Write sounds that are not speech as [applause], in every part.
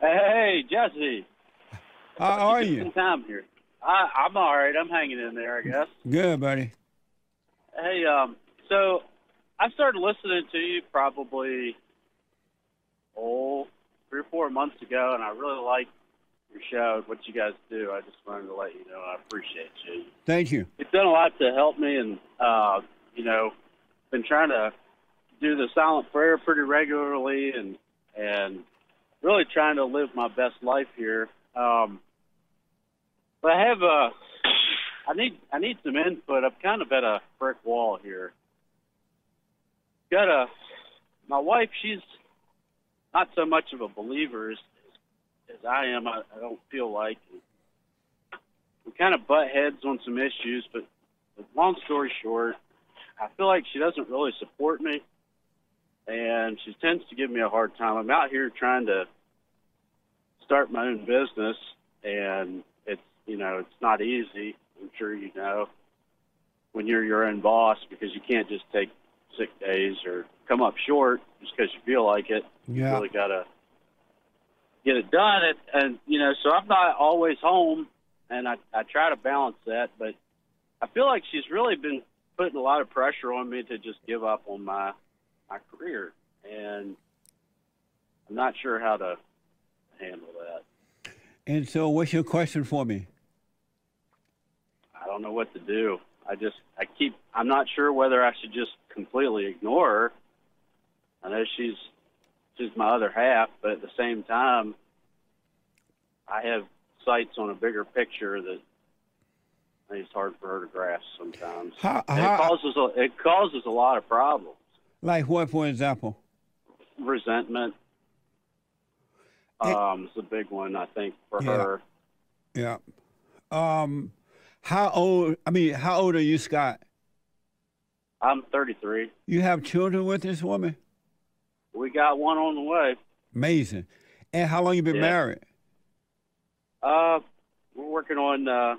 Hey, Jesse. How are you? time here. I, I'm all right. I'm hanging in there, I guess. Good, buddy. Hey, um, so I started listening to you probably oh three or four months ago, and I really like your show, what you guys do. I just wanted to let you know I appreciate you. Thank you. You've done a lot to help me, and uh, you know, been trying to do the silent prayer pretty regularly, and and really trying to live my best life here. Um, but I have a, I need I need some input. I'm kind of at a brick wall here. Got a, my wife. She's not so much of a believer as as I am. I, I don't feel like. We kind of butt heads on some issues, but, but long story short, I feel like she doesn't really support me, and she tends to give me a hard time. I'm out here trying to start my own business, and it's you know it's not easy. I'm sure you know when you're your own boss because you can't just take sick days or come up short just because you feel like it. Yeah. You really gotta get it done, and, and you know so I'm not always home, and I I try to balance that, but I feel like she's really been putting a lot of pressure on me to just give up on my my career, and I'm not sure how to handle that. And so, what's your question for me? I don't know what to do. I just I keep I'm not sure whether I should just completely ignore her. I know she's she's my other half, but at the same time I have sights on a bigger picture that I think it's hard for her to grasp sometimes. How, it causes a, it causes a lot of problems. Like what, for example? Resentment It- um, is a big one I think for Yeah. her. Yeah. Um, how old? I mean, how old are you, Scott? I'm 33. You have children with this woman? We got one on the way. Amazing. And how long you been Yeah. married? Uh, we're working on uh,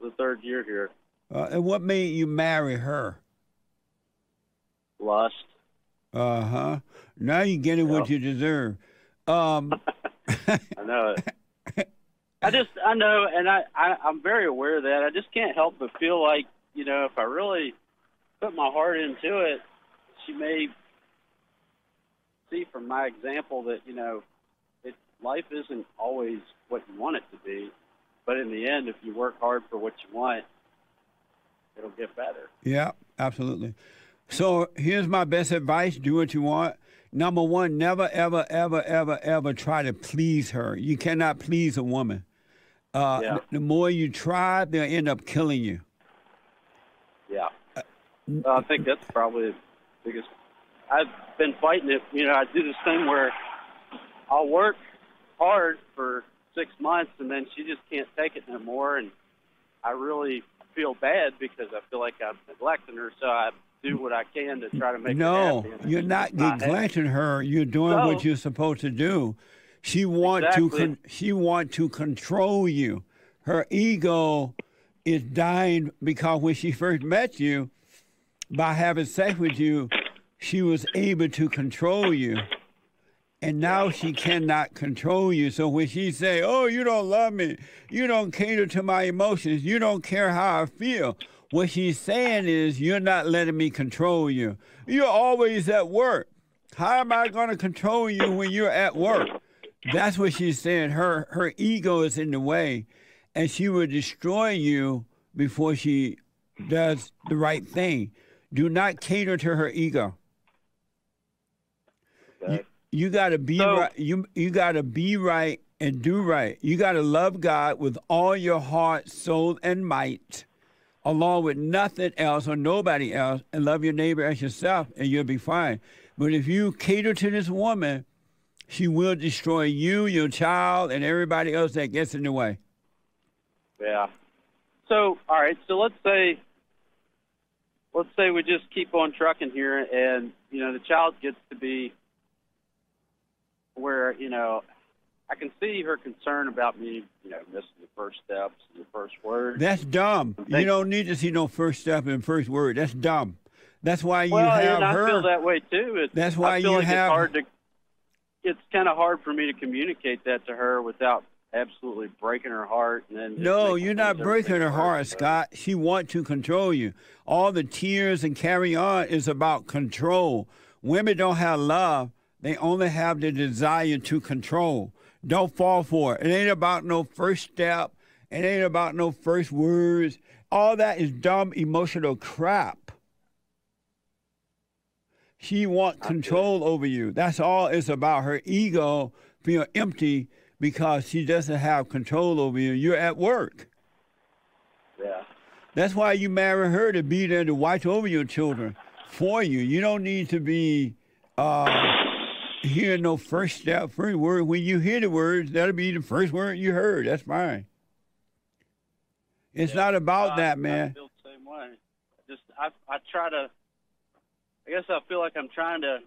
the third year here. Uh, and what made you marry her? Lust. Uh huh. Now you're getting what you deserve. Um, [laughs] I know it. I just, I know, and I, I, I'm very aware of that. I just can't help but feel like, you know, if I really put my heart into it, she may see from my example that, you know, it, life isn't always what you want it to be. But in the end, if you work hard for what you want, it'll get better. Yeah, absolutely. So here's my best advice do what you want. Number one, never, ever, ever, ever, ever try to please her. You cannot please a woman. Uh, Yeah. The more you try, they'll end up killing you. Yeah. Uh, I think that's probably the biggest. I've been fighting it. You know, I do this thing where I'll work hard for six months and then she just can't take it no more. And I really feel bad because I feel like I'm neglecting her. So I do what I can to try to make No, you're not neglecting her. You're doing what you're supposed to do. She want to con- she want to control you. Her ego is dying because when she first met you, by having sex with you, she was able to control you. And now she cannot control you. So when she say, "Oh, you don't love me. You don't cater to my emotions. You don't care how I feel." What she's saying is, "You're not letting me control you. You're always at work. How am I going to control you when you're at work?" That's what she's saying. Her her ego is in the way, and she will destroy you before she does the right thing. Do not cater to her ego. Okay. You got to be So- right. You you got to be right and do right. You got to love God with all your heart, soul, and might, along with nothing else or nobody else, and love your neighbor as yourself, and you'll be fine. But if you cater to this woman, she will destroy you, your child, and everybody else that gets in the way. Yeah. So, all right. So let's say, let's say we just keep on trucking here, and you know the child gets to be where you know I can see her concern about me, you know, missing the first steps and the first word. That's dumb. You don't need to see no first step and first word. That's dumb. That's why you well, have and I her. feel that way too. It's, That's why I feel you like have- it's hard to. it's kind of hard for me to communicate that to her without absolutely breaking her heart. And then No, you're not breaking her heart, worse. Scott. She wants to control you. All the tears and carry on is about control. Women don't have love; they only have the desire to control. Don't fall for it. It ain't about no first step. It ain't about no first words. All that is dumb emotional crap. She wants control over you. That's all it's about. Her ego feel empty because she doesn't have control over you. You're at work. Yeah. That's why you marry her to be there to watch over your children for you. You don't need to be uh, hearing no first step, first word. When you hear the words, that'll be the first word you heard. That's fine. It's not about I- that, I man. feel the same way. Just I I try to. I guess I feel like I'm trying to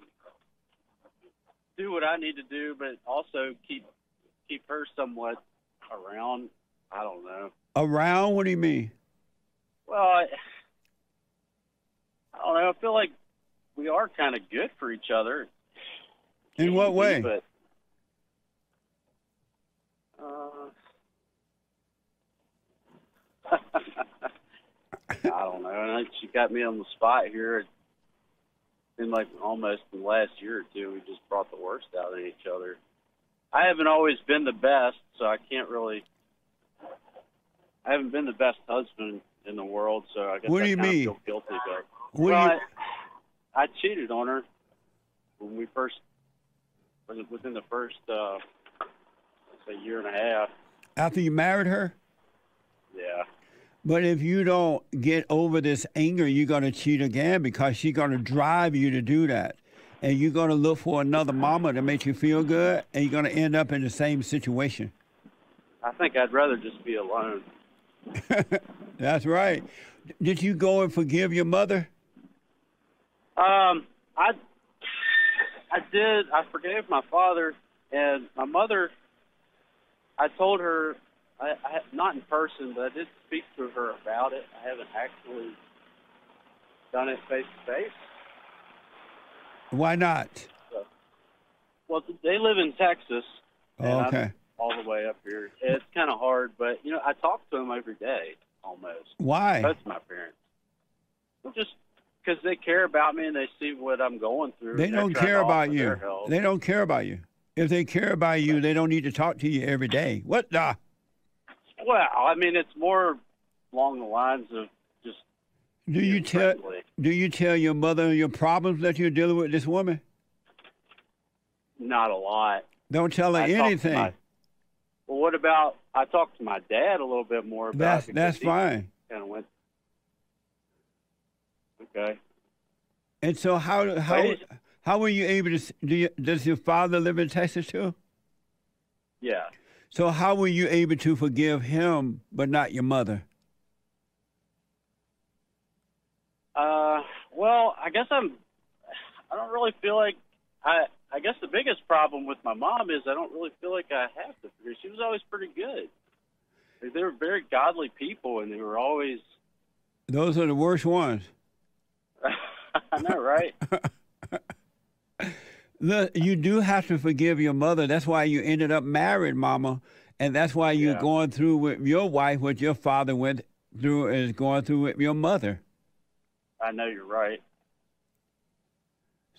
do what I need to do, but also keep keep her somewhat around. I don't know. Around? What do you mean? Well, I, I don't know. I feel like we are kind of good for each other. In what way? But uh, [laughs] I don't know. She got me on the spot here. Been like almost the last year or two. We just brought the worst out in each other. I haven't always been the best, so I can't really. I haven't been the best husband in the world, so I guess What do I you kinda mean? feel guilty. But What do well, you- I, I cheated on her when we first within- the first uh, say year and a half. after you married her? Yeah. But if you don't get over this anger, you're going to cheat again because she's going to drive you to do that. And you're going to look for another mama to make you feel good, and you're going to end up in the same situation. I think I'd rather just be alone. [laughs] That's right. Did you go and forgive your mother? Um, I I did. I forgave my father and my mother. I told her, I, I not in person, but I did speak to her about it. I haven't actually done it face to face. Why not? Well, they live in Texas. and I'm Okay. all the way up here. It's kind of hard, but you know, I talk to them every day almost. Why? Both my parents. Well, just because they care about me and they see what I'm going through. They don't care about you. They don't care about you. If they care about you, they don't need to talk to you every day. What the? Well, I mean, it's more along the lines of just Do you tell friendly. Do you tell your mother your problems that you're dealing with this woman? Not a lot. Don't tell her I anything. my- Well, what about I talked to my dad a little bit more about That's it that's fine. Kind of went. Okay. And so how how how were you able to? Do you, does your father live in Texas too? Yeah. So how were you able to forgive him but not your mother? Uh, well, I guess I'm. I don't really feel like I. I guess the biggest problem with my mom is I don't really feel like I have to forgive. She was always pretty good. They were very godly people, and they were always. Those are the worst ones. [laughs] I know, right? [laughs] Look, you do have to forgive your mother. That's why you ended up married, Mama, and that's why you're Yeah. going through with your wife what your father went through is going through with your mother. I know you're right.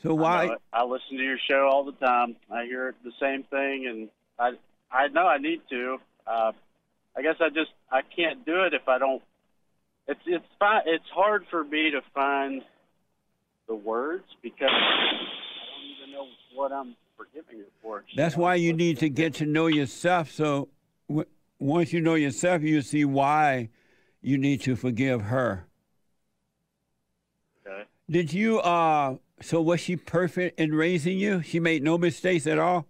So why? it. I listen to your show all the time. I hear the same thing, and I I know I need to. Uh, I guess I just I can't do it if I don't. It's it's fine. It's hard for me to find the words because I don't even know what I'm forgiving her for. That's why you need to get to know yourself. So w- once you know yourself, you see why you need to forgive her. Okay. Did you? Uh, so was she perfect in raising you? She made no mistakes at all.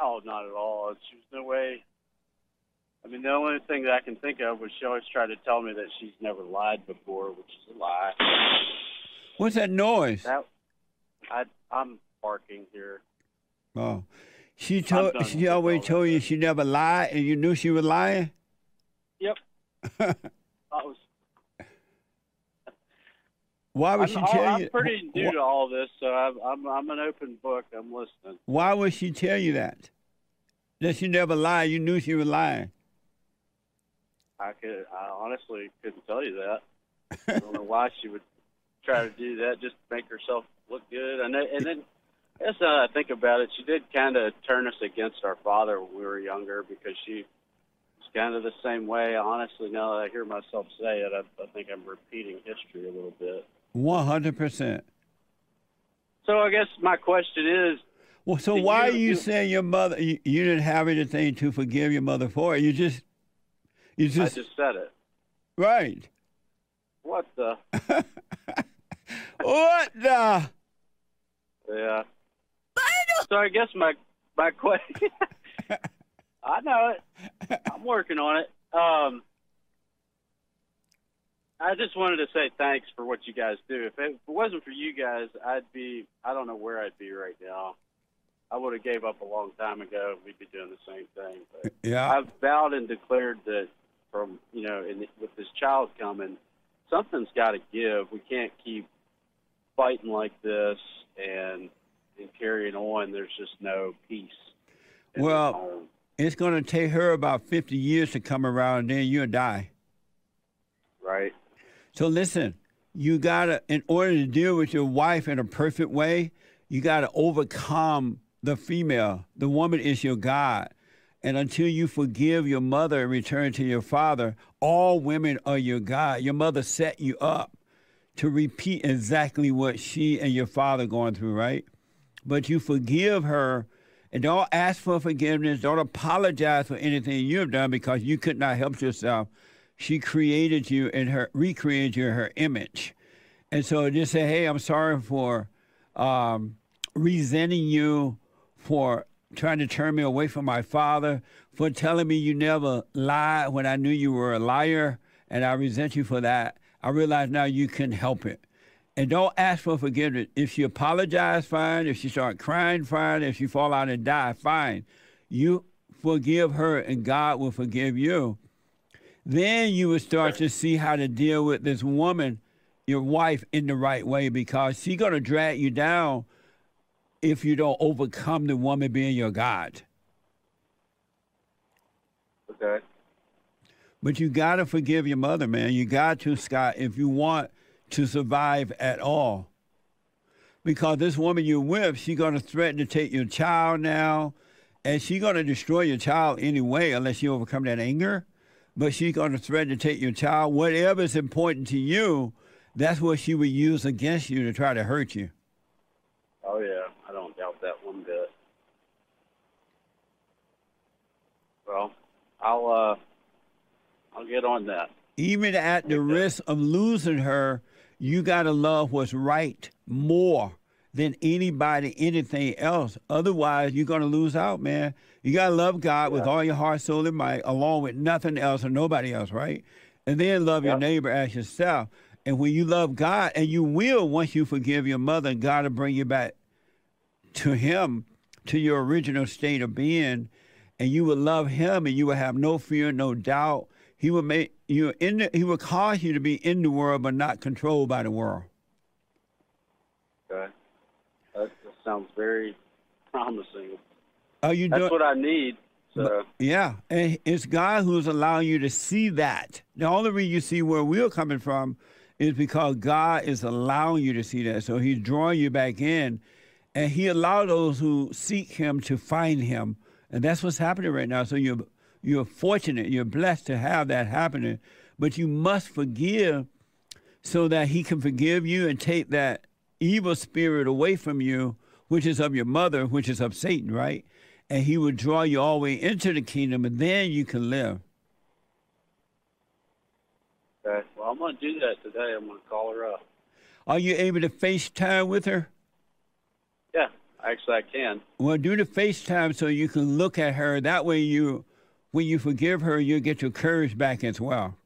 Oh, not at all. She was no way. I mean, the only thing that I can think of was she always tried to tell me that she's never lied before, which is a lie. What's that noise? That I I'm barking here. Oh, she told. She always told that. you she never lied, and you knew she was lying. Yep. [laughs] I was. Why would I'm, she tell you? I'm pretty new wh- to all this, so I'm, I'm I'm an open book. I'm listening. Why would she tell you that? That she never lied. You knew she was lying. I could I honestly couldn't tell you that. I don't know why she would try to do that just to make herself look good. And then, and then now that uh, I think about it, she did kind of turn us against our father when we were younger because she was kind of the same way. Honestly, now that I hear myself say it, I, I think I'm repeating history a little bit. One hundred percent. So I guess my question is, Well, so why you- are you you- saying your mother? You, you didn't have anything to forgive your mother for. You just, you just, I just said it. right. What the? [laughs] What the? Yeah. So I guess my my question. [laughs] I know it. [laughs] I'm working on it. Um, I just wanted to say thanks for what you guys do. If it, if it wasn't for you guys, I'd be I don't know where I'd be right now. I would have gave up a long time ago. We'd be doing the same thing. But Yeah. I've vowed and declared that from you know, in, with this child coming, something's got to give. We can't keep fighting like this and and carrying on. There's just no peace. Well- It's going to take her about 50 years to come around, and then you'll die. right? So listen, you got to, in order to deal with your wife in a perfect way, you got to overcome the female. The woman is your God. And until you forgive your mother and return to your father, all women are your God. Your mother set you up to repeat exactly what she and your father going through, right? But you forgive her and don't ask for forgiveness. Don't apologize for anything you have done because you could not help yourself. She created you and her recreated you in her image. And so just say, hey, I'm sorry for um, resenting you, for trying to turn me away from my father, for telling me you never lied when I knew you were a liar, and I resent you for that. I realize now you can't help it. And don't ask for forgiveness. If she apologize, fine. If she start crying, fine. If she fall out and die, fine. You forgive her, and God will forgive you. Then you will start to see how to deal with this woman, your wife, in the right way because she's gonna drag you down if you don't overcome the woman being your God. Okay. But you gotta forgive your mother, man. You got to, Scott, if you want to survive at all. Because this woman you're with, she's gonna threaten to take your child now, and she's gonna destroy your child anyway unless you overcome that anger. But she's gonna threaten to take your child. Whatever is important to you, that's what she would use against you to try to hurt you. Oh yeah, I don't doubt that one bit. Well, I'll uh, I'll get on that. even at the risk of losing her, you got to love what's right more than anybody, anything else. Otherwise, you're going to lose out, man. You got to love God with all your heart, soul, and might, along with nothing else or nobody else, right? And then love your neighbor as yourself. And when you love God, and you will once you forgive your mother, God will bring you back to Him, to your original state of being, and you will love Him, and you will have no fear, no doubt. He will make you in. The, he will cause you to be in the world, but not controlled by the world. Okay. That, sounds very promising. Are you That's doing? what I need. So Yeah, and it's God who's allowing you to see that. The only reason you see where we're coming from is because God is allowing you to see that. So He's drawing you back in, and He allowed those who seek Him to find Him, and that's what's happening right now. So you're you're fortunate, you're blessed to have that happening, but you must forgive so that He can forgive you and take that evil spirit away from you, which is of your mother, which is of Satan, right? and he will draw you all the way into the kingdom, and then you can live. okay. Well, I'm going to do that today. I'm going to call her up. Are you able to FaceTime with her? Yeah, actually, I can. Well, do the FaceTime so you can look at her. That way, you, when you forgive her, you'll get your courage back as well.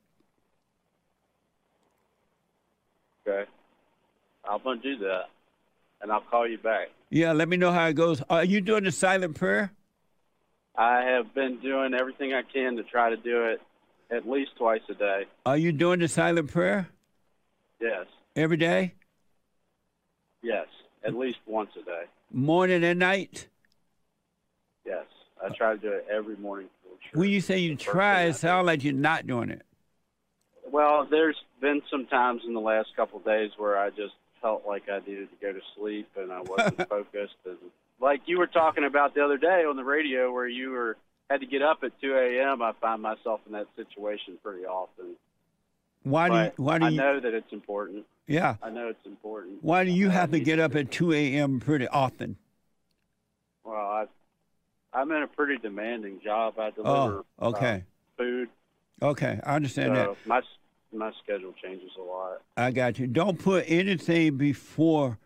Okay. I'm going to do that, and I'll call you back. Yeah, let me know how it goes. Are you doing the silent prayer? I have been doing everything I can to try to do it at least twice a day. Are you doing the silent prayer? Yes. Every day? Yes, at least once a day. Morning and night? Yes, I try to do it every morning. Sure. When you say you try, it sounds like you're not doing it. Well, there's been some times in the last couple of days where I just felt like I needed to go to sleep and I wasn't [laughs] focused. And like you were talking about the other day on the radio, where you were had to get up at 2 a.m. I find myself in that situation pretty often. Why do you, why do I you, know that it's important. yeah? I know it's important. Why do you have to get up at 2 a.m. pretty often? Well, I, I'm in a pretty demanding job. I deliver Oh, okay, uh, food, okay, I understand that. my my schedule changes a lot. I got you. Don't put anything before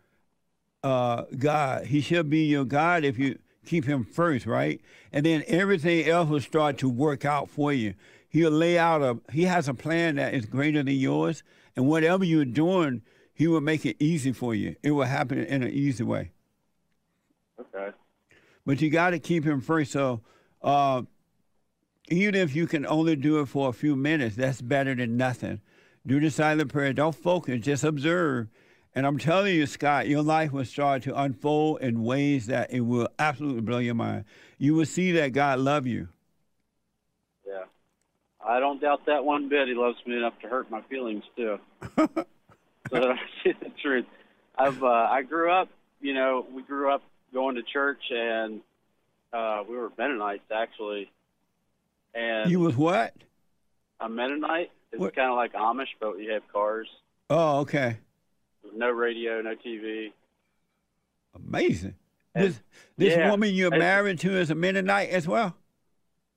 uh, God. He should be your God if you keep Him first, right? And then everything else will start to work out for you. He'll lay out a. He has a plan that is greater than yours, and whatever you're doing, He will make it easy for you. It will happen in an easy way. Okay. But you got to keep Him first. So. Uh, even if you can only do it for a few minutes, that's better than nothing. Do the silent prayer. Don't focus, just observe. And I'm telling you, Scott, your life will start to unfold in ways that it will absolutely blow your mind. You will see that God love you. I don't doubt that one bit. He loves me enough to hurt my feelings too. [laughs] so [laughs] that's the truth. I've uh, I grew up, you know, we grew up going to church and uh, we were Mennonites actually. And You was what? a Mennonite is What? kind of like Amish, but you have cars, Oh, okay. no radio, no TV. Amazing. This this yeah. woman you're married to is a Mennonite as well.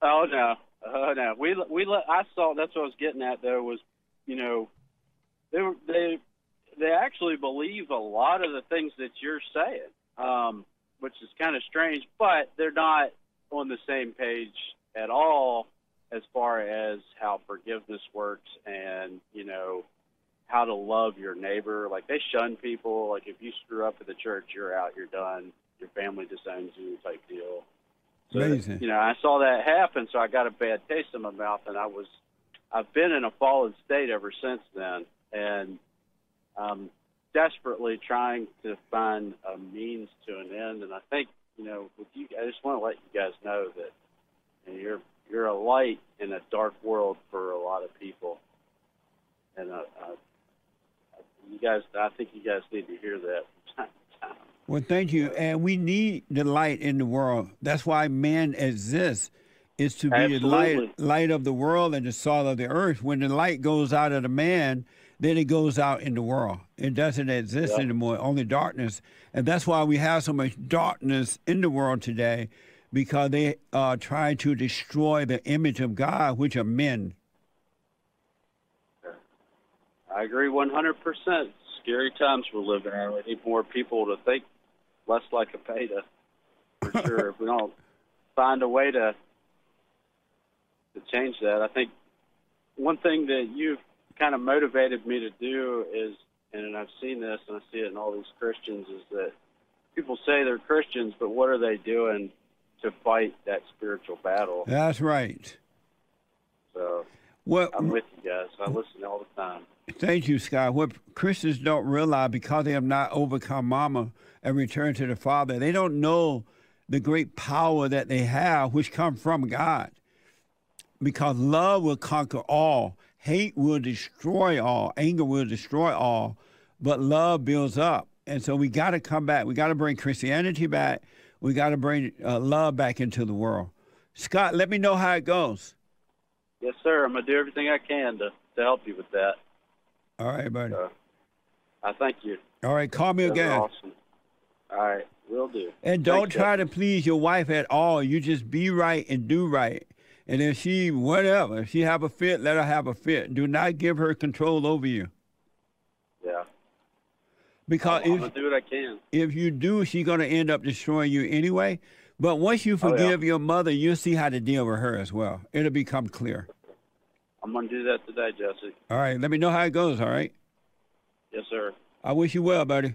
Oh no, oh no. We we let- I saw that's what I was getting at though was, you know, they they they actually believe a lot of the things that you're saying, um, which is kind of strange. But they're not on the same page at all as far as how forgiveness works and you know how to love your neighbor. Like they shun people. Like if you screw up at the church, you're out. You're done. Your family disowns you, type deal. So, Amazing. You know, I saw that happen, so I got a bad taste in my mouth, and I was, I've been in a fallen state ever since then, and I'm desperately trying to find a means to an end. And I think, you know, with you, I just want to let you guys know that you know, you're you're a light in a dark world for a lot of people, and uh, uh, you guys, I think you guys need to hear that from time to time. Well, thank you. And we need the light in the world. That's why man exists, is to be the light, light of the world and the salt of the earth. When the light goes out of the man, then it goes out in the world. It doesn't exist Yeah. anymore, only darkness. And that's why we have so much darkness in the world today, because they uh, are trying to destroy the image of God, which are men. I agree 100%. Scary times we're living in. We need more people to think less like a beta, for [laughs] sure. if we don't find a way to to change that, I think one thing that you've kind of motivated me to do is, and I've seen this and I see it in all these Christians, is that people say they're Christians, but what are they doing to fight that spiritual battle? That's right. So What, I'm with you guys. I listen all the time. Thank you, Scott. What Christians don't realize because they have not overcome mama and return to the Father, they don't know the great power that they have, which come from God. Because love will conquer all, hate will destroy all, anger will destroy all, but love builds up. And so we got to come back. We got to bring Christianity back. We got to bring uh, love back into the world. Scott, let me know how it goes. Yes, sir. I'm gonna do everything I can to to help you with that. All right, buddy. So, I thank you. All right, call me That's again. awesome. All right, will do. And don't try to please your wife at all. You just be right and do right. And if she whatever, if she have a fit, let her have a fit. Do not give her control over you. Yeah, Because I'm if gonna do what I can. if you do, she's gonna end up destroying you anyway. But once you Oh, yeah. forgive your mother, you'll see how to deal with her as well. It'll become clear. I'm gonna do that today, Jesse. All right. Let me know how it goes, all right? Yes, sir. I wish you well, buddy.